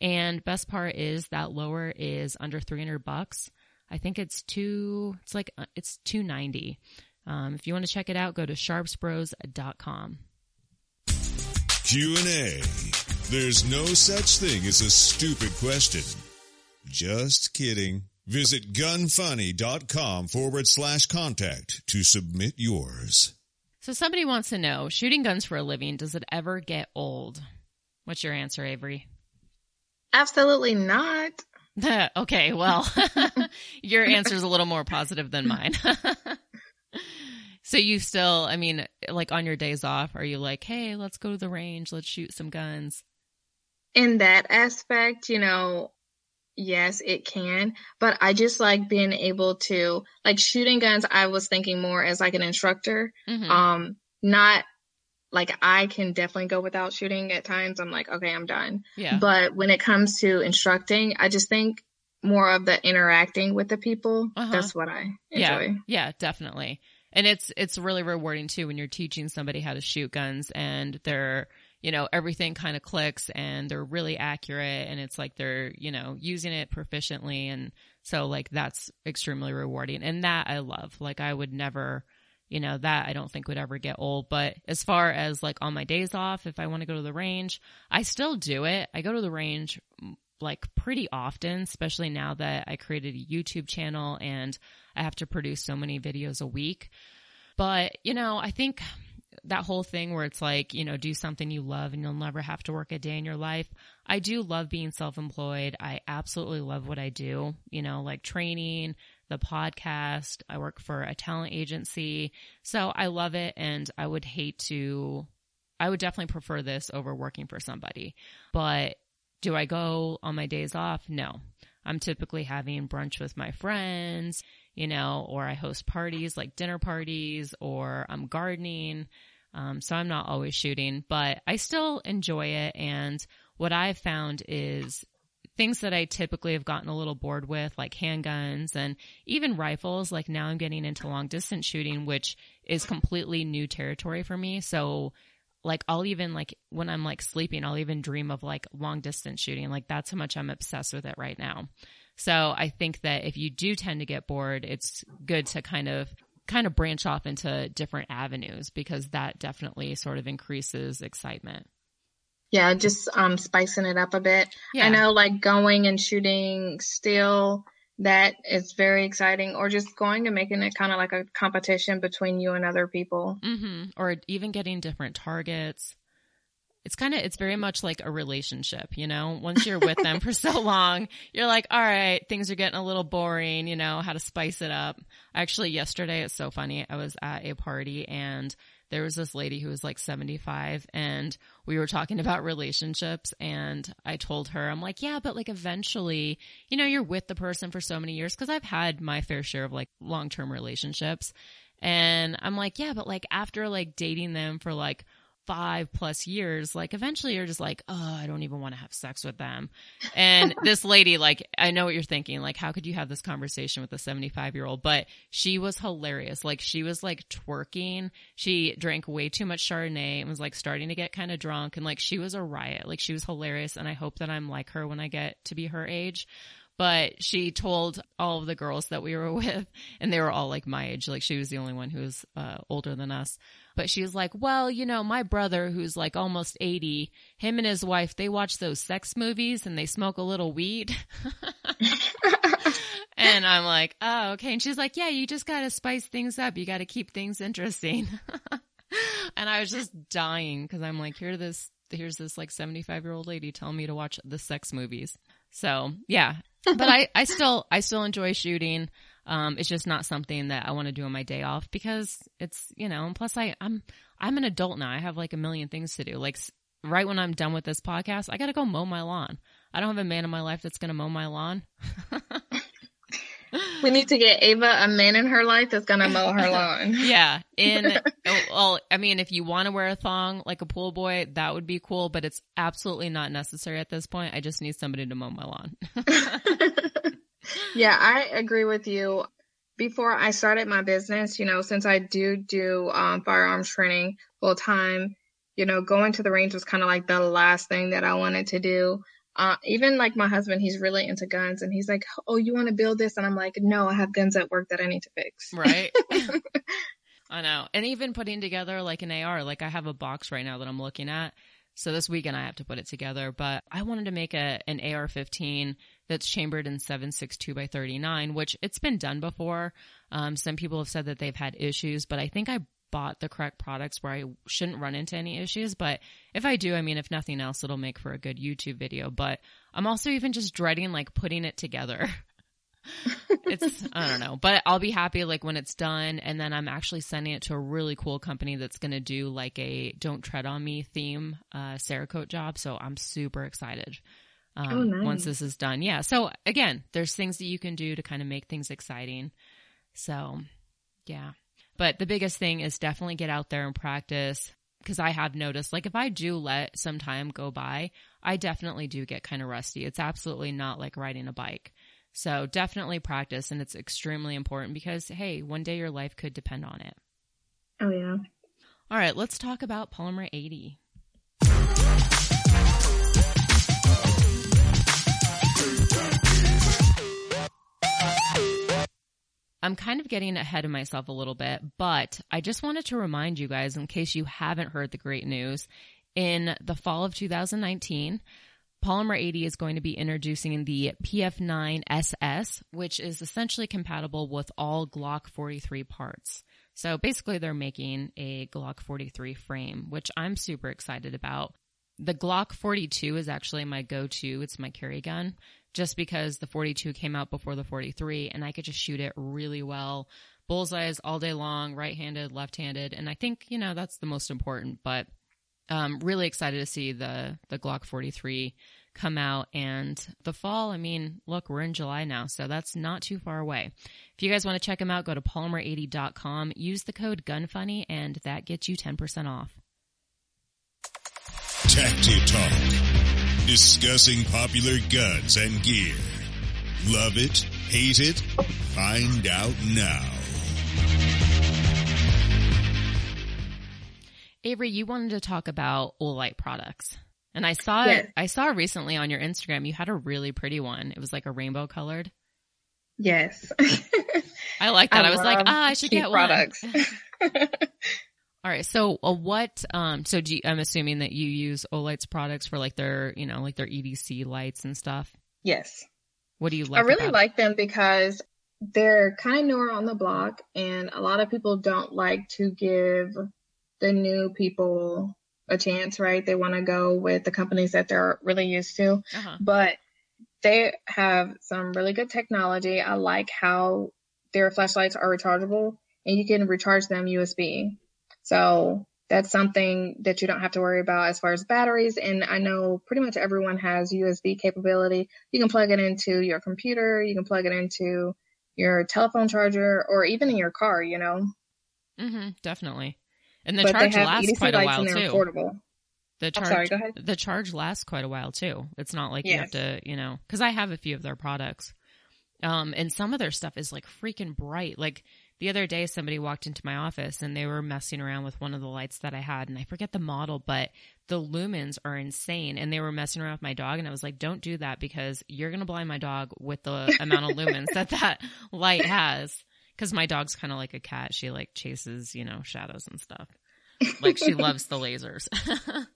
And best part is that lower is under 300 bucks. I think it's two, it's like, uh, it's 290. Um, if you want to check it out, go to sharpsbros.com. Q&A. There's no such thing as a stupid question. Just kidding. Visit gunfunny.com forward slash contact to submit yours. So somebody wants to know, shooting guns for a living, does it ever get old? What's your answer, Avery? Absolutely not. okay, well, your answer is a little more positive than mine. so you still, I mean, like on your days off, are you like, hey, let's go to the range, let's shoot some guns? In that aspect, you know, yes, it can, but I just like being able to, like shooting guns, I was thinking more as like an instructor, mm-hmm. um, not like I can definitely go without shooting at times. I'm like, okay, I'm done. Yeah. But when it comes to instructing, I just think more of the interacting with the people. Uh-huh. That's what I enjoy. Yeah. Yeah, definitely. And it's it's really rewarding too when you're teaching somebody how to shoot guns and they're you know everything kind of clicks and they're really accurate and it's like they're you know using it proficiently and so like that's extremely rewarding and that I love. Like I would never you know, that I don't think would ever get old. But as far as like on my days off, if I want to go to the range, I still do it. I go to the range mm, like pretty often, especially now that I created a YouTube channel and I have to produce so many videos a week. But, you know, I think that whole thing where it's like, you know, do something you love and you'll never have to work a day in your life. I do love being self-employed. I absolutely love what I do, you know, like training, the podcast. I work for a talent agency. So I love it and I would hate to, I would definitely prefer this over working for somebody. But do I go on my days off? No. I'm typically having brunch with my friends, you know, or I host parties like dinner parties or I'm gardening. Um, so I'm not always shooting, but I still enjoy it. And what I've found is things that I typically have gotten a little bored with, like handguns and even rifles. Like now I'm getting into long distance shooting, which is completely new territory for me. So like I'll even like when I'm like sleeping, I'll even dream of like long distance shooting. Like that's how much I'm obsessed with it right now. So I think that if you do tend to get bored, it's good to kind of kind of branch off into different avenues because that definitely sort of increases excitement. Yeah, just um spicing it up a bit. Yeah. I know like going and shooting still that is very exciting or just going and making it kind of like a competition between you and other people mm-hmm. or even getting different targets it's kind of it's very much like a relationship you know once you're with them for so long you're like all right things are getting a little boring you know how to spice it up actually yesterday it's so funny i was at a party and there was this lady who was like 75 and we were talking about relationships and I told her, I'm like, yeah, but like eventually, you know, you're with the person for so many years because I've had my fair share of like long term relationships. And I'm like, yeah, but like after like dating them for like five plus years, like eventually you're just like, oh, I don't even want to have sex with them. And this lady, like, I know what you're thinking. Like, how could you have this conversation with a 75 year old? But she was hilarious. Like, she was like twerking. She drank way too much Chardonnay and was like starting to get kind of drunk. And like, she was a riot. Like, she was hilarious. And I hope that I'm like her when I get to be her age but she told all of the girls that we were with and they were all like my age like she was the only one who was uh, older than us but she was like, well, you know, my brother who's like almost 80, him and his wife, they watch those sex movies and they smoke a little weed. and I'm like, oh, okay. And she's like, yeah, you just got to spice things up. You got to keep things interesting. and I was just dying because I'm like, here this, here's this like 75 year old lady telling me to watch the sex movies. So yeah, but I, I still, I still enjoy shooting. Um, it's just not something that I want to do on my day off because it's, you know, and plus I, I'm, I'm an adult now. I have like a million things to do. Like right when I'm done with this podcast, I got to go mow my lawn. I don't have a man in my life that's going to mow my lawn. we need to get Ava a man in her life that's going to mow her lawn. yeah. In, well, I mean, if you want to wear a thong like a pool boy, that would be cool, but it's absolutely not necessary at this point. I just need somebody to mow my lawn yeah, I agree with you. Before I started my business, you know, since I do do um, firearms training full time, you know, going to the range was kind of like the last thing that I wanted to do. Uh, even like my husband, he's really into guns and he's like, Oh, you want to build this? And I'm like, No, I have guns at work that I need to fix. Right. I know. And even putting together like an AR, like I have a box right now that I'm looking at. So this weekend I have to put it together, but I wanted to make a an AR-15 that's chambered in 7.62 by 39, which it's been done before. Um, some people have said that they've had issues, but I think I bought the correct products where I shouldn't run into any issues. But if I do, I mean, if nothing else, it'll make for a good YouTube video. But I'm also even just dreading like putting it together. it's I don't know, but I'll be happy like when it's done, and then I'm actually sending it to a really cool company that's going to do like a "Don't Tread on Me" theme uh, Cerakote job. So I'm super excited um, oh, nice. once this is done. Yeah. So again, there's things that you can do to kind of make things exciting. So yeah. But the biggest thing is definitely get out there and practice because I have noticed like if I do let some time go by, I definitely do get kind of rusty. It's absolutely not like riding a bike. So definitely practice and it's extremely important because hey, one day your life could depend on it. Oh yeah. All right, let's talk about Polymer 80. I'm kind of getting ahead of myself a little bit, but I just wanted to remind you guys, in case you haven't heard the great news, in the fall of 2019, Polymer 80 is going to be introducing the PF9 SS, which is essentially compatible with all Glock 43 parts. So basically, they're making a Glock 43 frame, which I'm super excited about. The Glock 42 is actually my go to. It's my carry gun just because the 42 came out before the 43 and I could just shoot it really well. Bullseyes all day long, right handed, left handed. And I think, you know, that's the most important, but um, really excited to see the, the Glock 43 come out and the fall. I mean, look, we're in July now, so that's not too far away. If you guys want to check them out, go to polymer80.com, use the code GUNFUNNY, and that gets you 10% off. Tacti Talk. Discussing popular guns and gear. Love it? Hate it? Find out now. Avery, you wanted to talk about Olight products. And I saw Yes. it, I saw recently on your Instagram, you had a really pretty one. It was like a rainbow colored. Yes. I like that. I, was like, love ah, I should get products. one. All right. So, uh, what? Um. So, do you, I'm assuming that you use Olight's products for like their, you know, like their EDC lights and stuff. yes. What do you like? I really like them because they're kind of newer on the block, and a lot of people don't like to give the new people a chance, right? They want to go with the companies that they're really used to, Uh-huh. but they have some really good technology. I like how their flashlights are rechargeable, and you can recharge them USB. So that's something that you don't have to worry about as far as batteries. And I know pretty much everyone has USB capability. You can plug it into your computer, you can plug it into your telephone charger, or even in your car, you know. Mm-hmm. Definitely. And the but charge lasts EDC quite a while too. affordable. The charge, sorry, go ahead. the charge lasts quite a while too. It's not like you have to, you know, because I have a few of their products, um, and some of their stuff is like freaking bright. Like the other day, somebody walked into my office and they were messing around with one of the lights that I had, and I forget the model, but the lumens are insane. And they were messing around with my dog, and I was like, "Don't do that because you're gonna blind my dog with the amount of lumens that that light has." Because my dog's kind of like a cat; she like chases, you know, shadows and stuff. Like she loves the lasers.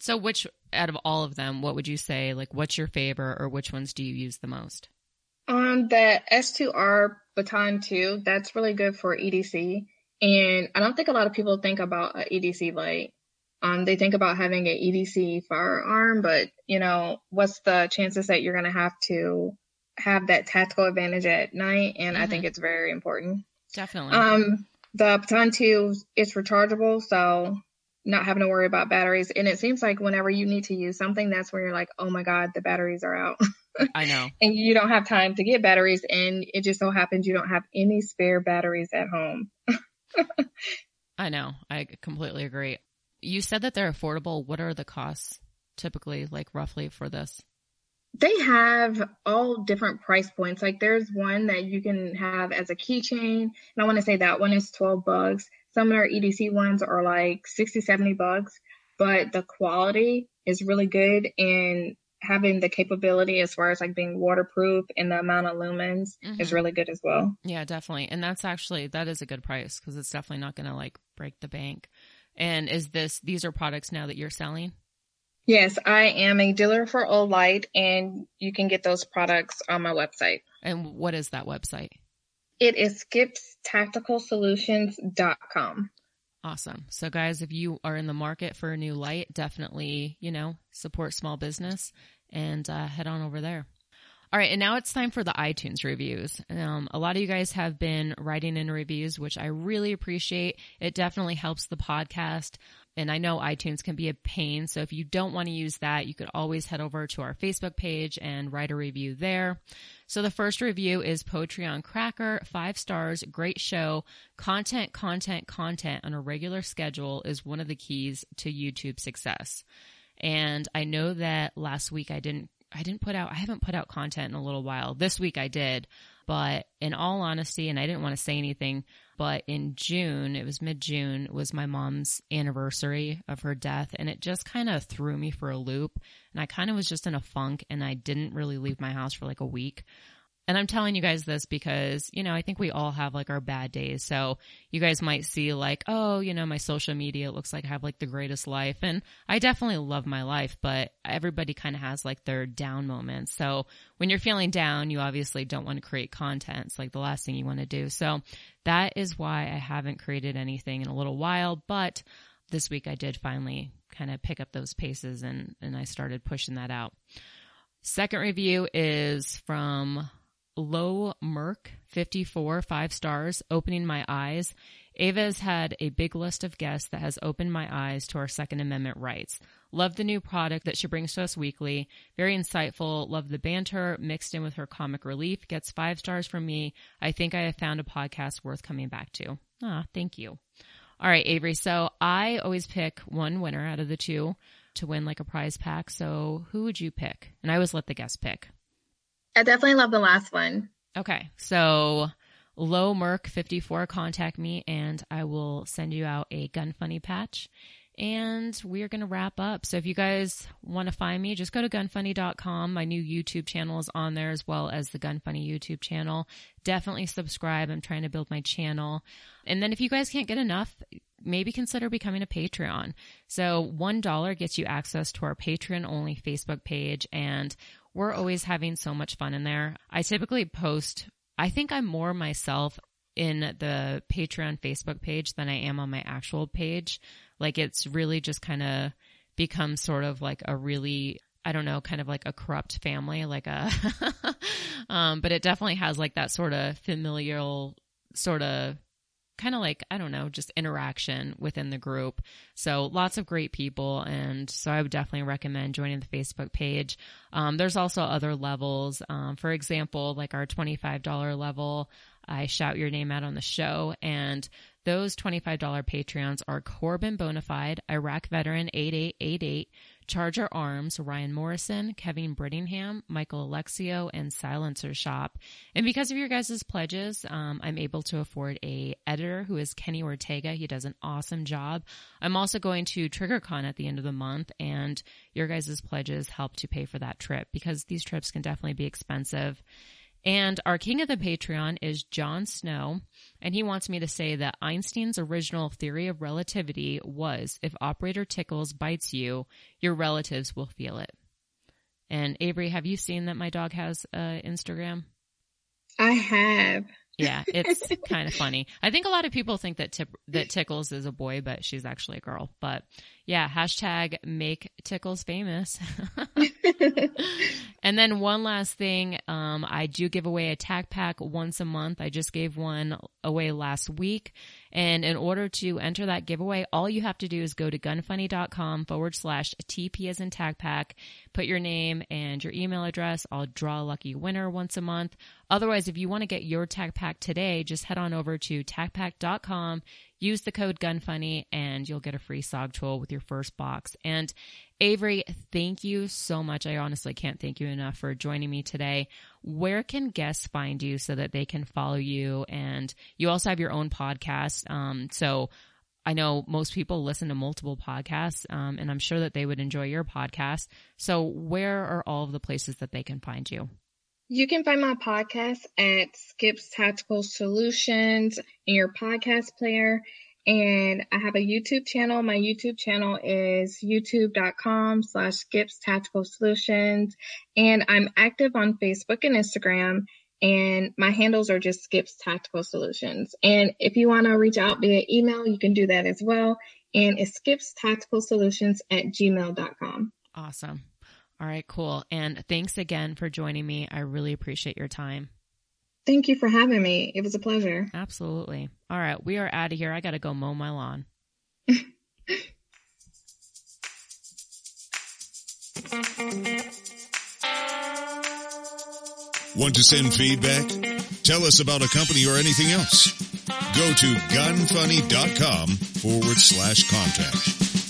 so which out of all of them, what would you say, like what's your favorite or which ones do you use the most? Um, the S2R Baton 2, that's really good for EDC. And I don't think a lot of people think about an EDC light. Um, they think about having an EDC firearm, but you know, what's the chances that you're going to have to have that tactical advantage at night? And I Mhm. think it's very important. Definitely. Um, the Baton 2 is rechargeable, so not having to worry about batteries. And it seems like whenever you need to use something, that's where you're like, oh my God, the batteries are out. I know. and you don't have time to get batteries and it just so happens you don't have any spare batteries at home. I know. I completely agree. You said that they're affordable. What are the costs typically, like roughly for this? They have all different price points. Like there's one that you can have as a keychain, and I want to say that one is 12 bucks. Some of our EDC ones are like 60, 70 bucks, but the quality is really good and having the capability as far as like being waterproof and the amount of lumens is Mhm. really good as well. Yeah, definitely. And that's actually that is a good price because it's definitely not going to like break the bank. And is this these are products now that you're selling? Yes, I am a dealer for Olight and you can get those products on my website. And what is that website? It is skipstacticalsolutions.com. Awesome. So guys, if you are in the market for a new light, definitely, you know, support small business and uh, head on over there. All right, and now it's time for the iTunes reviews. Um, a lot of you guys have been writing in reviews, which I really appreciate. It definitely helps the podcast. And I know iTunes can be a pain. So if you don't want to use that, you could always head over to our Facebook page and write a review there. So the first review is Poetry on Cracker, five stars, great show. Content, content, content on a regular schedule is one of the keys to YouTube success. And I know that last week I didn't I didn't put out I haven't put out content in a little while. This week I did, but in all honesty, and I didn't want to say anything, but in June, it was mid June, was my mom's anniversary of her death, and it just kind of threw me for a loop. And I kind of was just in a funk, and I didn't really leave my house for like a week. And I'm telling you guys this because, you know, I think we all have like our bad days. So you guys might see like, oh, you know, my social media, looks like I have like the greatest life. And I definitely love my life, but everybody kind of has like their down moments. So when you're feeling down, you obviously don't want to create content. It's like the last thing you want to do. So that is why I haven't created anything in a little while, but this week I did finally kind of pick up those paces and, and I started pushing that out. Second review is from Low Merc 54, five stars, opening my eyes. Ava has had a big list of guests that has opened my eyes to our Second Amendment rights. Love the new product that she brings to us weekly. Very insightful. Love the banter mixed in with her comic relief. Gets five stars from me. I think I have found a podcast worth coming back to. Ah, thank you. All right, Avery. So I always pick one winner out of the two to win like a prize pack. So who would you pick? And I always let the guest pick. I definitely love the last one. Okay. So low merc 54 contact me and I will send you out a gun funny patch and we're going to wrap up. So if you guys want to find me, just go to gunfunny.com. My new YouTube channel is on there as well as the Gun Funny YouTube channel. Definitely subscribe. I'm trying to build my channel. And then if you guys can't get enough, maybe consider becoming a Patreon. So $1 gets you access to our Patreon only Facebook page and we're always having so much fun in there. I typically post, I think I'm more myself in the Patreon Facebook page than I am on my actual page. Like it's really just kind of become sort of like a really I don't know, kind of like a corrupt family, like a, um, but it definitely has like that sort of familial sort of kind of like, I don't know, just interaction within the group. So lots of great people. And so I would definitely recommend joining the Facebook page. Um, there's also other levels. Um, for example, like our $25 level, I shout your name out on the show and those $25 Patreons are Corbin Bonafide, Iraq Veteran 8888, Charger Arms, Ryan Morrison, Kevin Brittingham, Michael Alexio, and Silencer Shop. And because of your guys' pledges, um, I'm able to afford a editor who is Kenny Ortega. He does an awesome job. I'm also going to TriggerCon at the end of the month, and your guys' pledges help to pay for that trip because these trips can definitely be expensive. And our king of the Patreon is Jon Snow, and he wants me to say that Einstein's original theory of relativity was if operator tickles bites you, your relatives will feel it. And Avery, have you seen that my dog has uh, Instagram? I have. Yeah, it's kind of funny. I think a lot of people think that tip, that Tickles is a boy, but she's actually a girl. But yeah, hashtag make Tickles famous. and then one last thing, um, I do give away a tag pack once a month. I just gave one away last week. And in order to enter that giveaway, all you have to do is go to gunfunny.com forward slash TP as in tag pack, put your name and your email address. I'll draw a lucky winner once a month. Otherwise, if you want to get your tag pack today, just head on over to tagpack.com, use the code gunfunny and you'll get a free SOG tool with your first box. And Avery, thank you so much. I honestly can't thank you enough for joining me today. Where can guests find you so that they can follow you? And you also have your own podcast. Um, so I know most people listen to multiple podcasts, um, and I'm sure that they would enjoy your podcast. So where are all of the places that they can find you? You can find my podcast at Skips Tactical Solutions in your podcast player and I have a YouTube channel. My YouTube channel is youtube.com slash Skips Tactical Solutions. And I'm active on Facebook and Instagram. And my handles are just Skips Tactical Solutions. And if you want to reach out via email, you can do that as well. And it's Skips Tactical Solutions at gmail.com. Awesome. All right, cool. And thanks again for joining me. I really appreciate your time. Thank you for having me. It was a pleasure. Absolutely. All right, we are out of here. I got to go mow my lawn. Want to send feedback? Tell us about a company or anything else. Go to gunfunny.com forward slash contact.